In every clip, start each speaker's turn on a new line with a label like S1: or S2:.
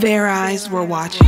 S1: Their eyes were watching.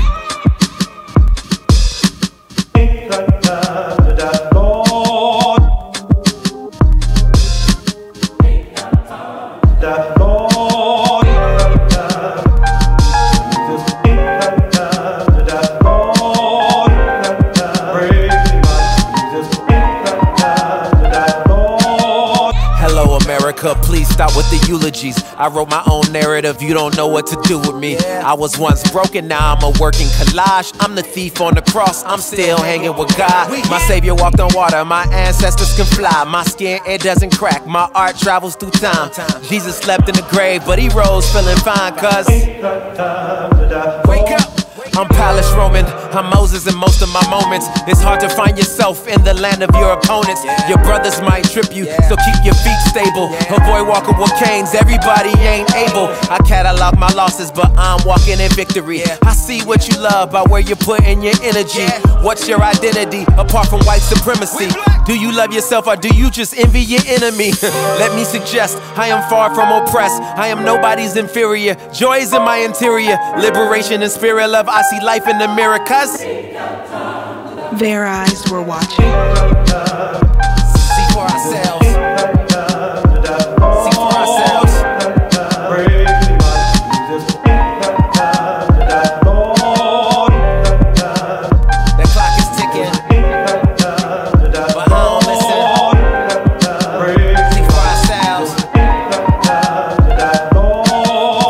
S2: Stop with the eulogies. I wrote my own narrative. You don't know what to do with me. I was once broken, now I'm a working collage. I'm the thief on the cross. I'm still hanging with God. My Savior walked on water. My ancestors can fly. My skin, it doesn't crack. My art travels through time. Jesus slept in the grave, but he rose feeling fine, cuz. Wake up. I'm Palace Roman, I'm Moses in most of my moments. It's hard to find yourself in the land of your opponents. Your brothers might trip you, so keep your feet stable. Avoid walking with canes, everybody ain't able. I catalog my losses, but I'm walking in victory. I see what you love by where you're putting your energy. What's your identity apart from white supremacy? Do you love yourself or do you just envy your enemy? Let me suggest I am far from oppressed. I am nobody's inferior. Joy is in my interior. Liberation and spirit love. I see life in the cuz.
S1: Their eyes were watching.
S2: See for ourselves. See for ourselves. That clock is ticking. But I don't listen. See for ourselves.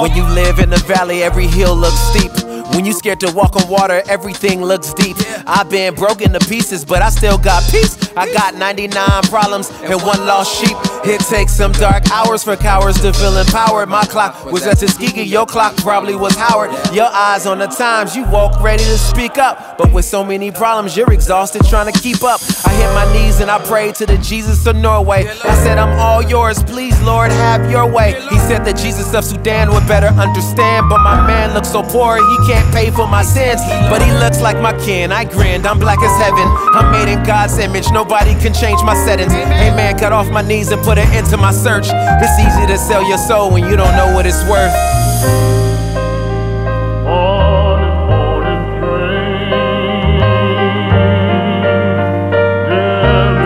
S2: When you live in the valley, every hill looks steep. When you scared to walk on water, everything looks deep. I've been broken to pieces, but I still got peace. I got 99 problems and one lost sheep. It takes some dark hours for cowards to feel empowered. My clock was at Tuskegee, your clock probably was Howard. Your eyes on the times, you woke ready to speak up. But with so many problems, you're exhausted trying to keep up. I hit my knees and I prayed to the Jesus of Norway. I said, I'm all yours, please, Lord, have your way. He said that Jesus of Sudan would better understand. But my man looks so poor, he can't pay for my sins. But he looks like my kin. I grinned, I'm black as heaven. I'm made in God's image, nobody can change my settings. Amen, cut off my knees and put it into my search. It's easy to sell your soul when you don't know what it's worth.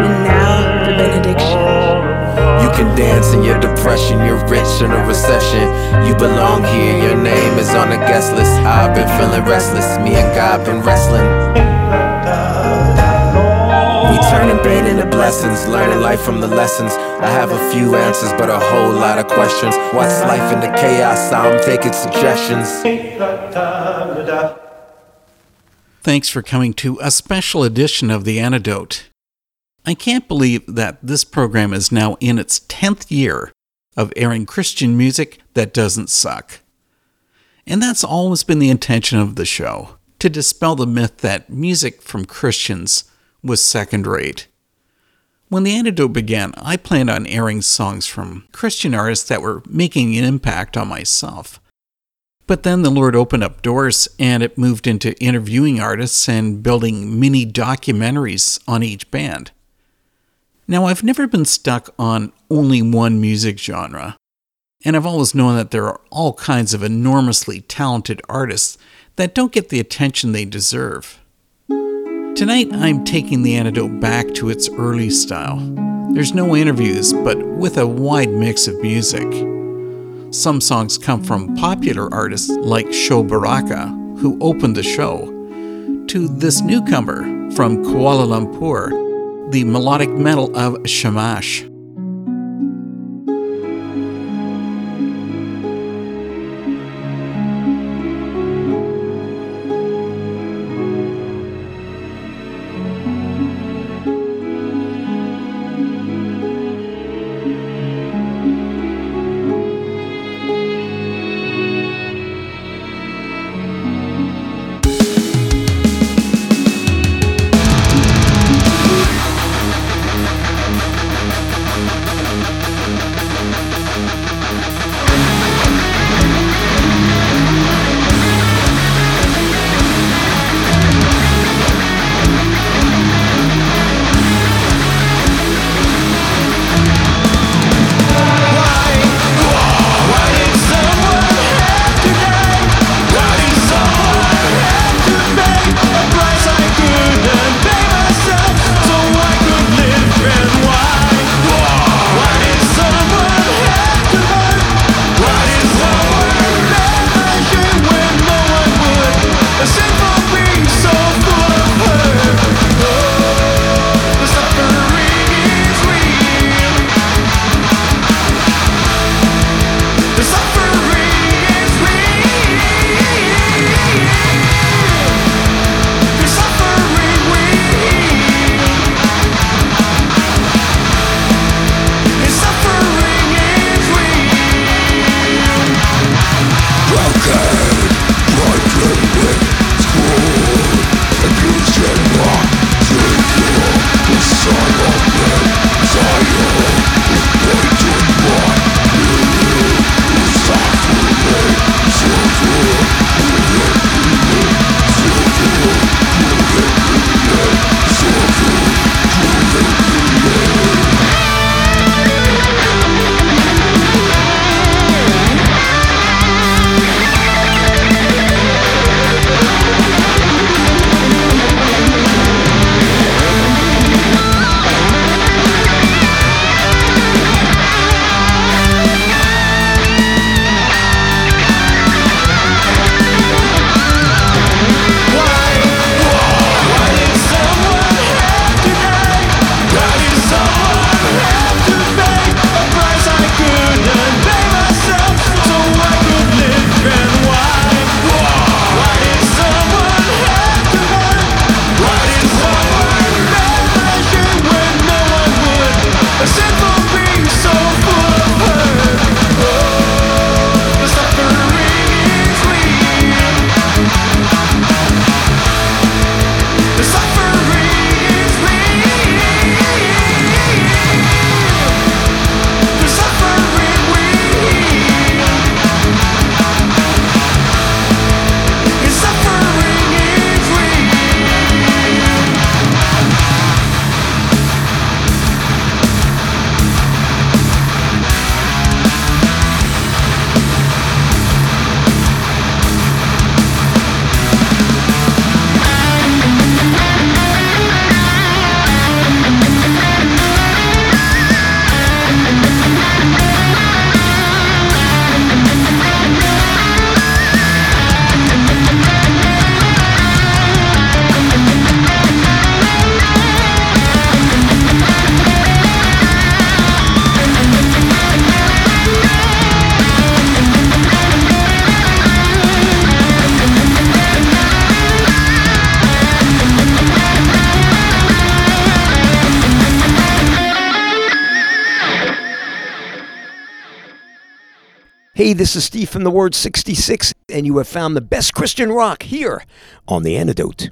S1: And now, the benediction.
S2: You can dance in your depression, you're rich in a recession. You belong here, your name is on the guest list. I've been feeling restless, me and God been wrestling. We turning pain into blessings, learning life from the lessons. I have a few answers, but a whole lot of questions. What's life in the chaos? I'm taking suggestions.
S3: Thanks for coming to a special edition of The Antidote. I can't believe that this program is now in its 10th year of airing Christian music that doesn't suck. And that's always been the intention of the show to dispel the myth that music from Christians was second rate. When The Antidote began, I planned on airing songs from Christian artists that were making an impact on myself. But then the Lord opened up doors and it moved into interviewing artists and building mini documentaries on each band. Now, I've never been stuck on only one music genre, and I've always known that there are all kinds of enormously talented artists that don't get the attention they deserve. Tonight, I'm taking the antidote back to its early style. There's no interviews, but with a wide mix of music. Some songs come from popular artists like Sho Baraka, who opened the show, to this newcomer from Kuala Lumpur, the melodic metal of Shamash.
S4: is Steve from the Word 66, and you have found the best Christian rock here on The Antidote.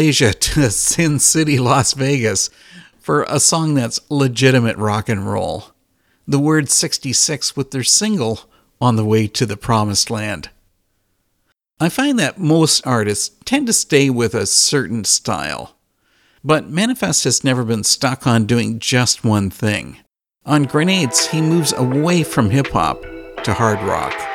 S3: Malaysia to Sin City, Las Vegas for a song that's legitimate rock and roll. The Word 66 with their single On the Way to the Promised Land. I find that most artists tend to stay with a certain style. But Manafest has never been stuck on doing just one thing. On Grenades, he moves away from hip hop to hard rock.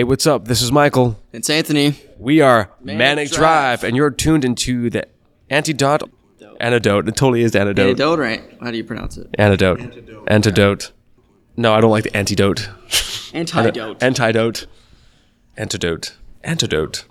S5: Hey,
S6: what's up? This is Michael.
S7: It's Anthony.
S6: We are
S7: Manic,
S6: Manic
S7: Drive.
S6: Drive. and you're tuned into the antidote. Antidote. It totally is antidote.
S7: Antidote, right? How do you pronounce it?
S6: Antidote. Antidote. antidote. No, I don't like the antidote.
S7: Antidote.
S6: antidote. Antidote. Antidote.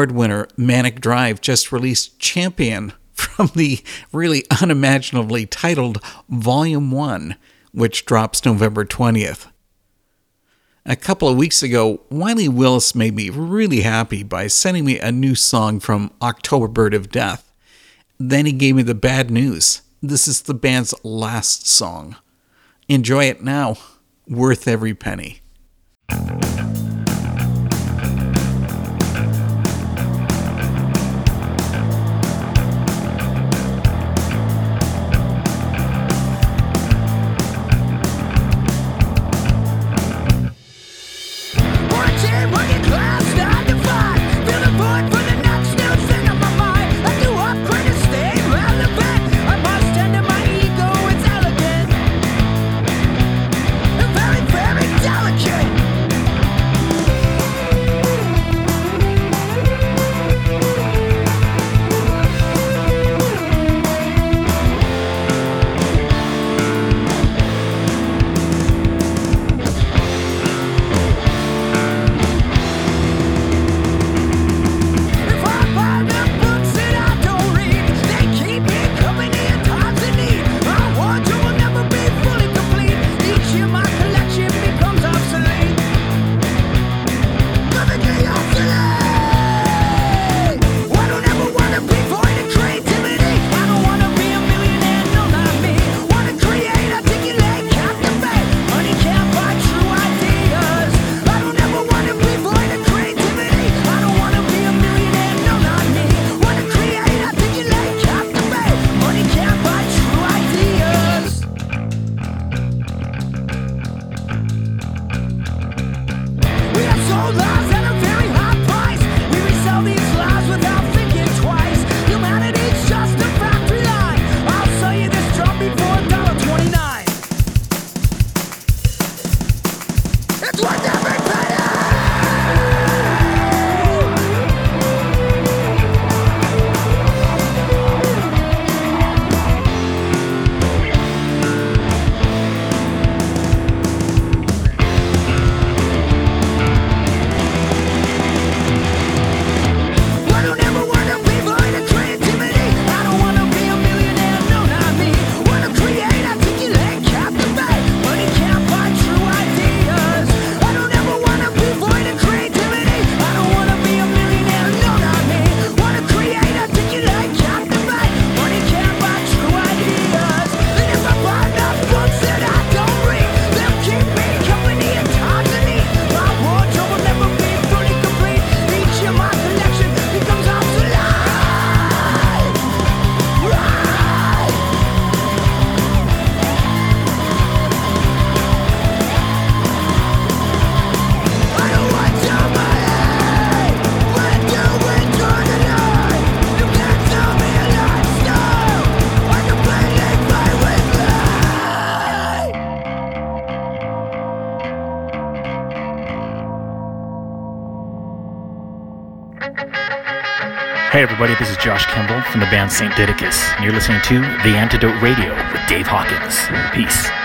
S3: Award winner Manic Drive just released Champion from the really unimaginably titled Volume 1, which drops November 20th. A couple of weeks ago, Wiley Willis made me really happy by sending me a new song from October Bird of Death. Then he gave me the bad news. This is the band's last song. Enjoy it now.
S8: Worth every penny.
S9: everybody. This is Josh Kimball from the band St. Didacus, and you're listening to The Antidote Radio with Dave Hawkins. Peace.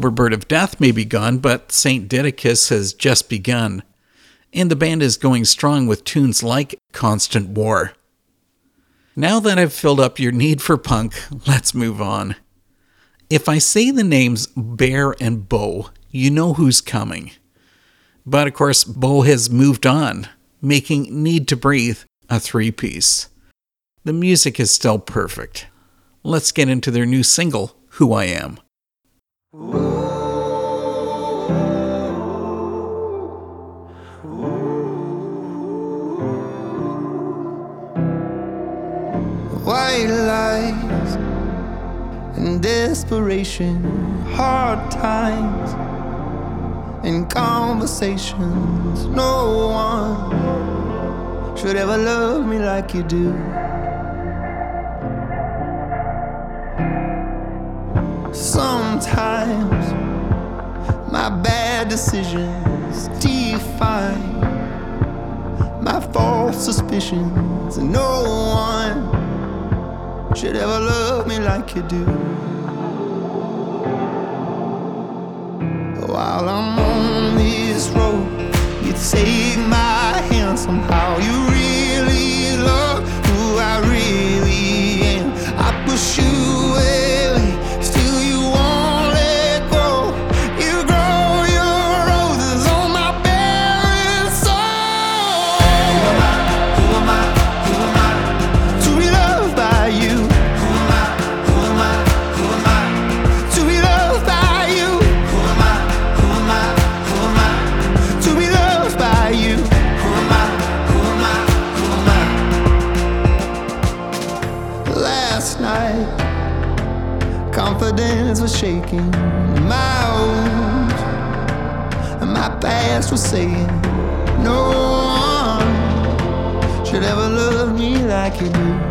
S3: October Bird of Death may be gone, but St. Didacus has just begun. And the band is going strong with tunes like Constant War. Now that I've filled up your need for punk, let's move on. If I say the names Bear and Bo, you know who's coming. But of course, Bo has moved on, making NEEDTOBREATHE a three piece. The music is still perfect. Let's get into their new single, Who I Am.
S10: desperation, hard times, and conversations. No one should ever love me like you do. Sometimes my bad decisions define my false suspicions, and no one should ever love me like you do. while I'm on this road. You take my hand somehow. You really love who I really am. I push you away. shaking. My old and my past was saying, No one should ever love me like you do.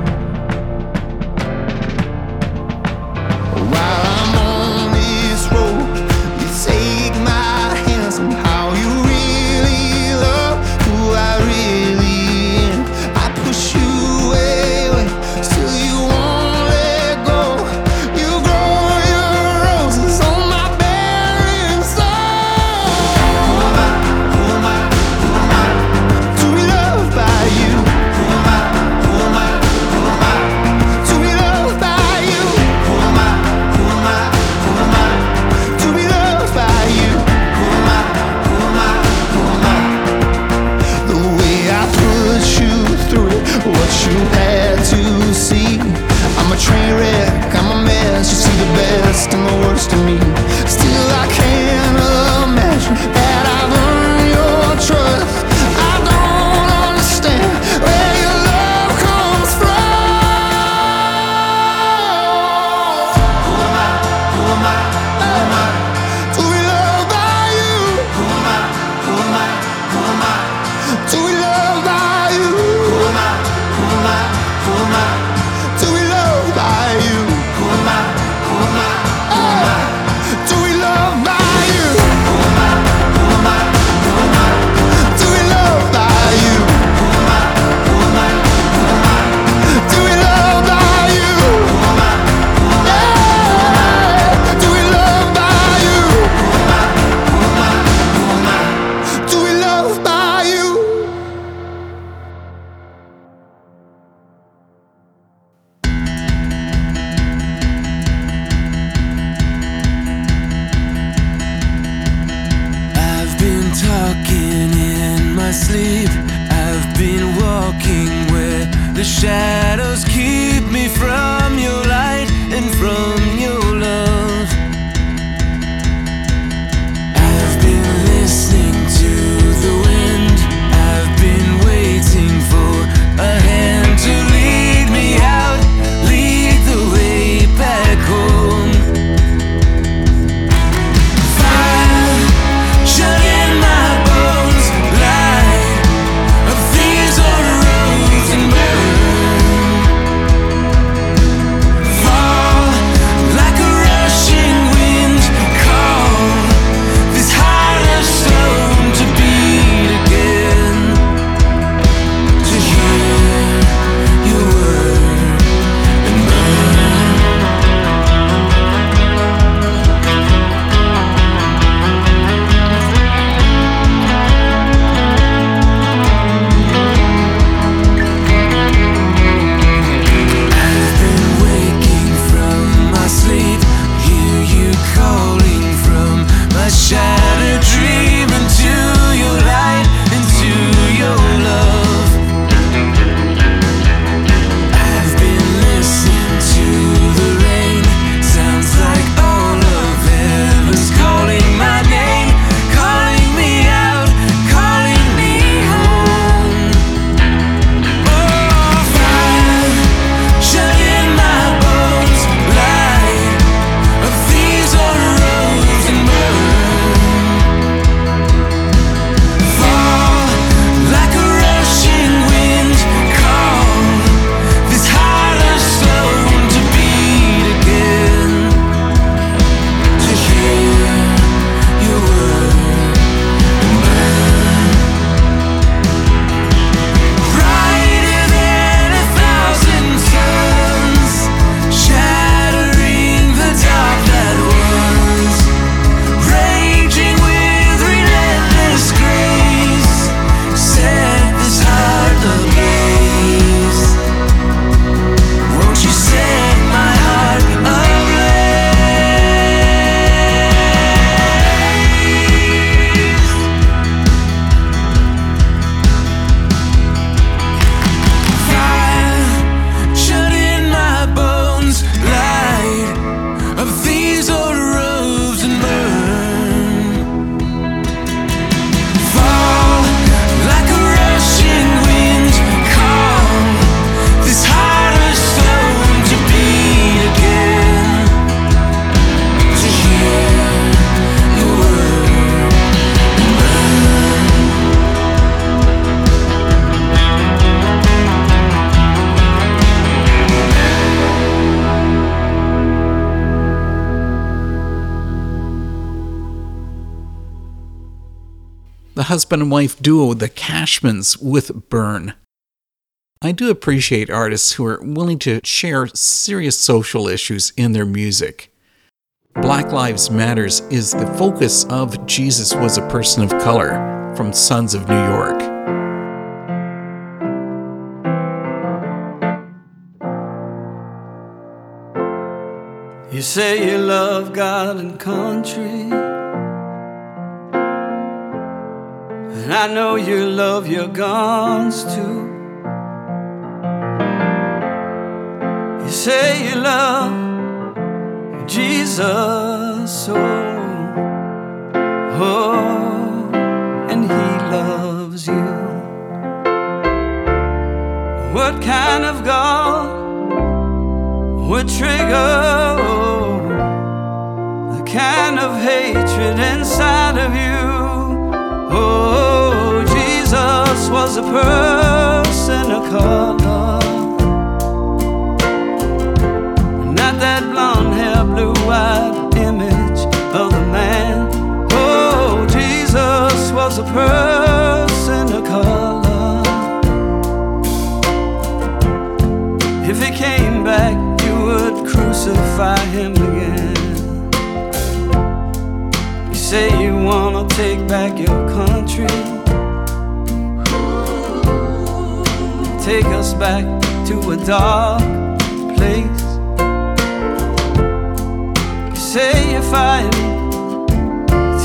S3: Husband and wife duo, the Cashmans, with Burn. I do appreciate artists who are willing to share serious social issues in their music. Black Lives Matters is the focus of Jesus Was a Person of Color from Sons of New York.
S11: You say you love God and country. And I know you love your guns too. You say you love Jesus, oh, oh, and He loves you. What kind of God would trigger oh, the kind of hatred inside of you? Was a person of color. Not that blonde hair, blue eyed image of the man. Oh, Jesus was a person of color. If he came back, you would crucify him again. You say you wanna take back your country. Take us back to a dark place. You say you're fighting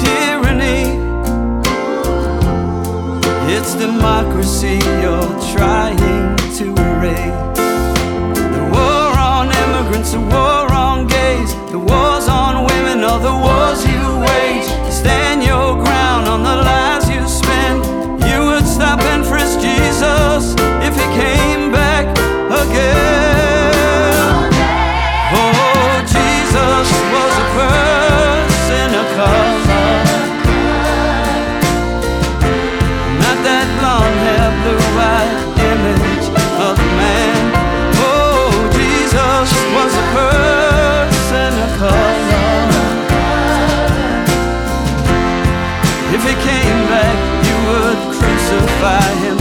S11: tyranny. It's democracy you're trying to erase. The war on immigrants, the war on gays, the wars on women, all the wars you If he came back, you would crucify him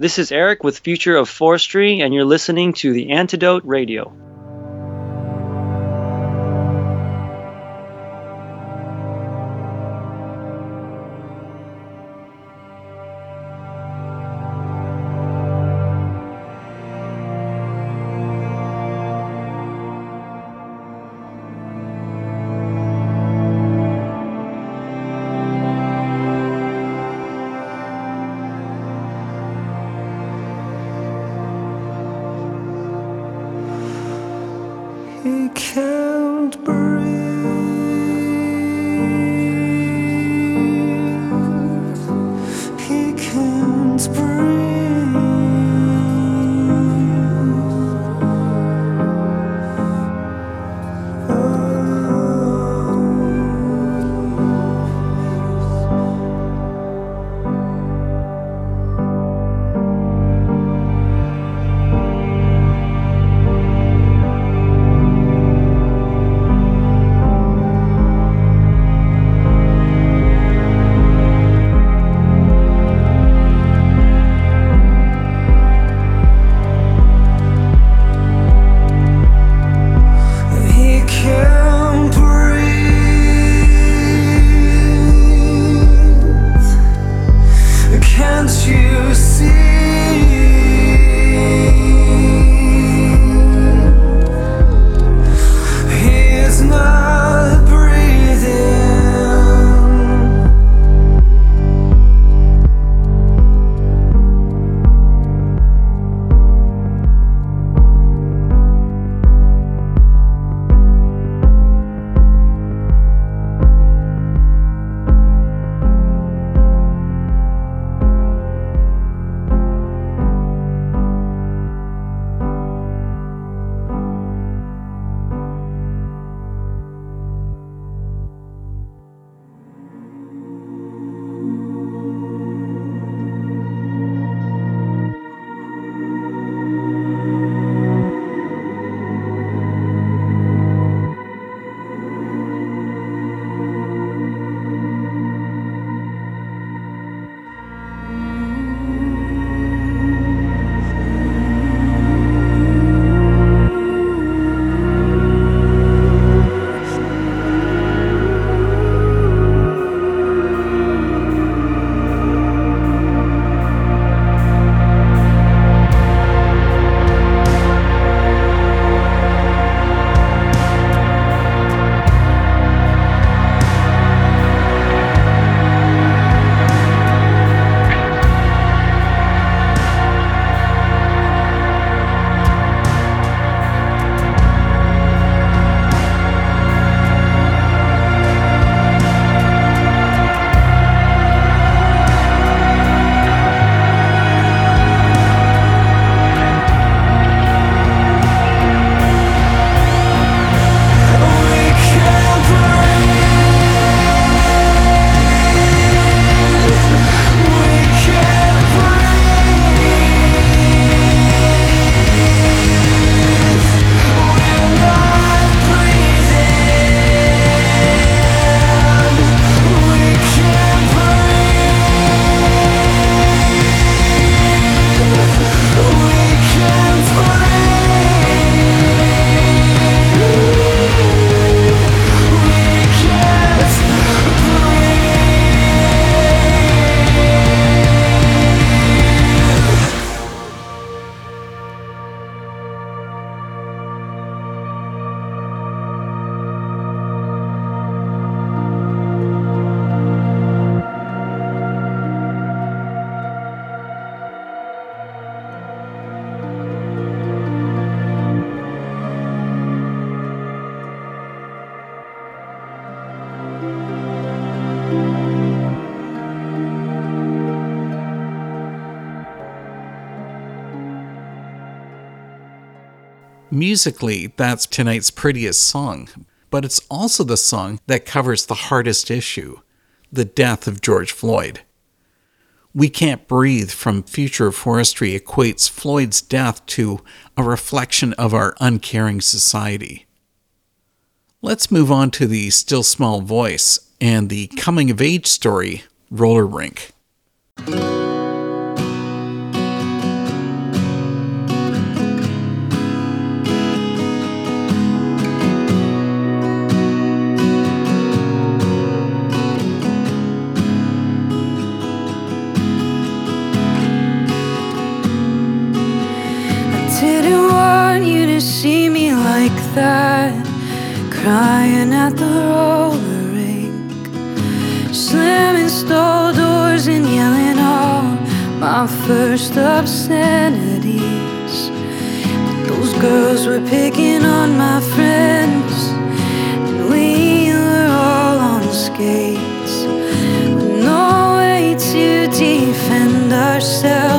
S12: This is Eric with Future of Forestry, and you're listening to The Antidote Radio.
S3: musically, that's tonight's prettiest song, but it's also the song that covers the hardest issue the death of George Floyd. We Can't Breathe from Future Forestry equates Floyd's death to a reflection of our uncaring society. Let's move on to the Still Small Voice and the coming of age story, Roller Rink.
S13: my first obscenities. But those girls were picking on my friends, and we were all on skates. With no way to defend ourselves.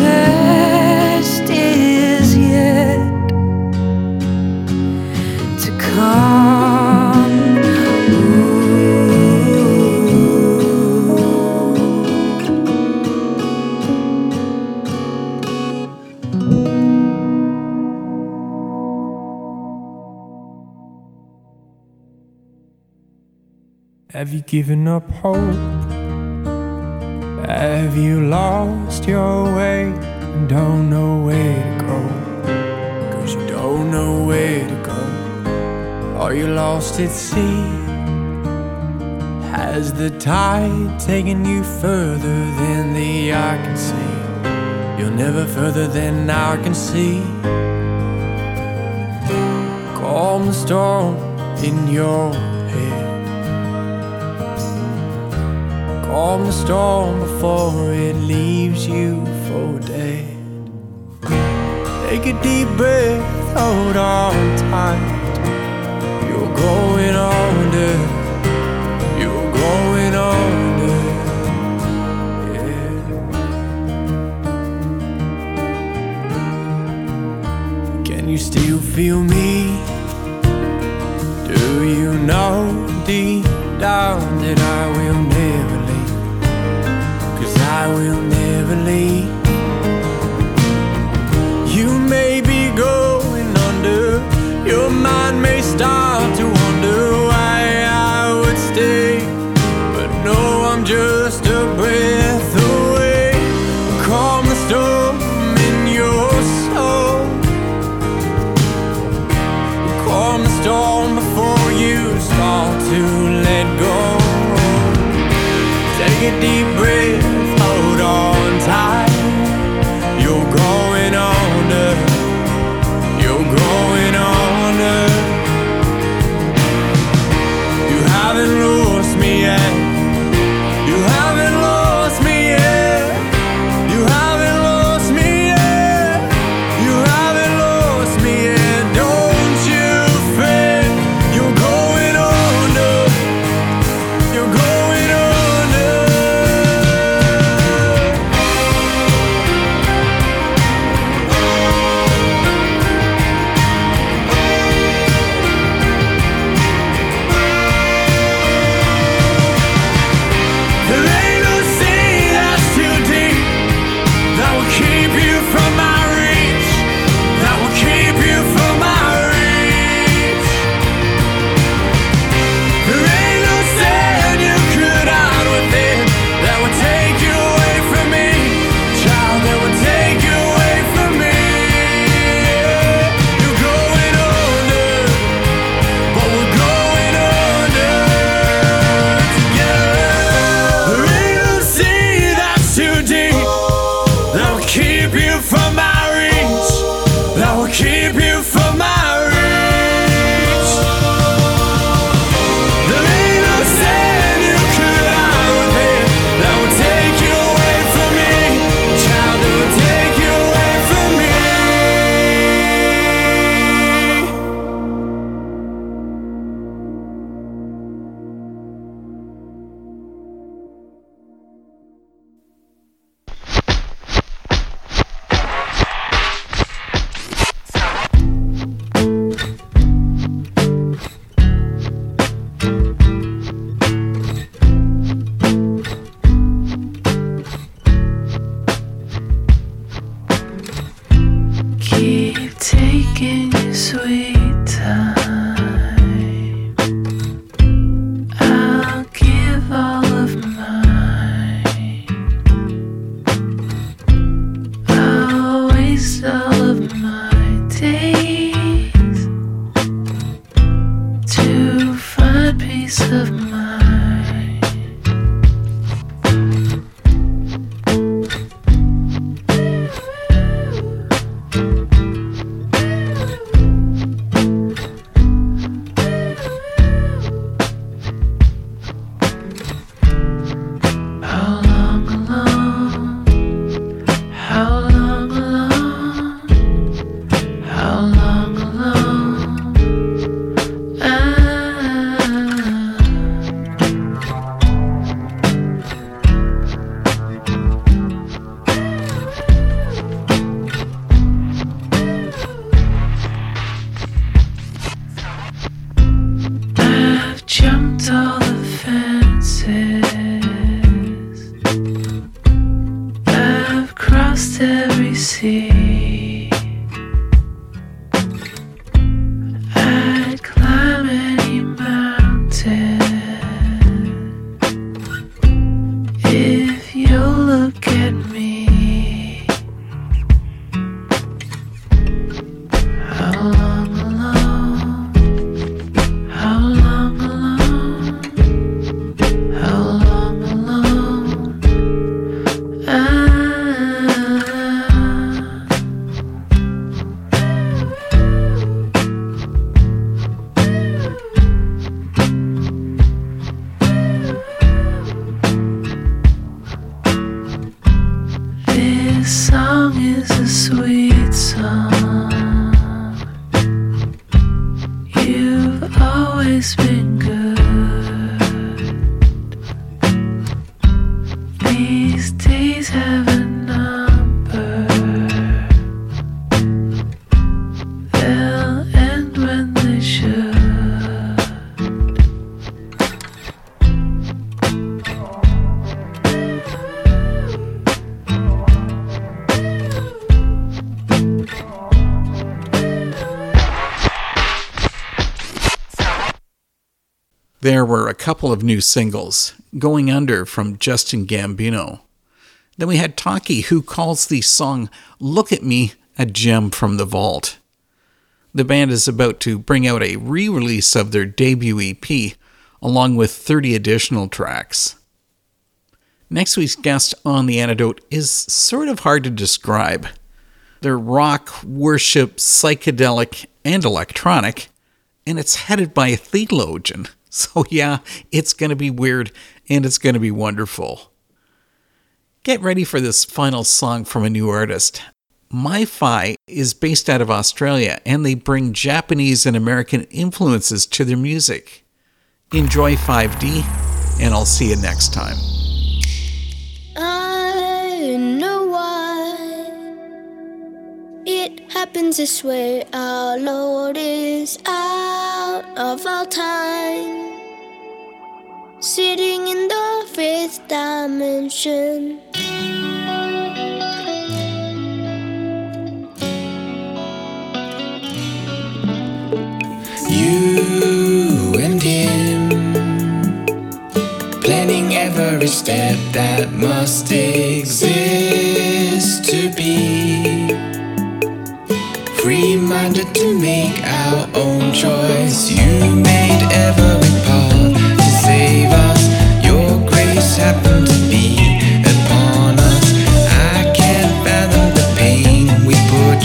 S13: best is yet to come.
S14: Have you given up hope? Have you lost your way and don't know where to go? Cause you don't know where to go. Are you lost at sea? Has the tide taken you further than the eye can see? You're never further than I can see. Calm the storm in your Calm the storm before it leaves you for dead. Take a deep breath, hold on tight. You're going under. You're going under. Yeah. Can you still feel me? Do you know deep down that I will I will never leave. You may be going under, your mind may start to wonder why I would stay. But no, I'm just a breath away. Calm the storm in your soul. Calm the storm before you start to let go. Take a deep breath, There were
S13: a
S3: couple of new singles Going Under from Justin Gambino. Then we had Taki, who calls the song Look at Me a gem from the vault. The band is about to bring out a re release of their debut EP, along with 30 additional tracks. Next week's guest on The Antidote is sort of hard to describe. They're rock, worship, psychedelic, and electronic, and it's headed by a theologian. So, yeah, it's going to be weird and it's going to be wonderful. Get ready for this final song from a new artist. My Fi is based out of Australia and they bring Japanese and American influences to their music. Enjoy 5D, and I'll see you next time.
S15: Happens this way. Our Lord is out of our time, sitting in the fifth dimension.
S16: You and him planning every step that must exist to be free minded to make our own choice. You made every part to save us. Your grace happened to be upon us. I can't fathom the pain we put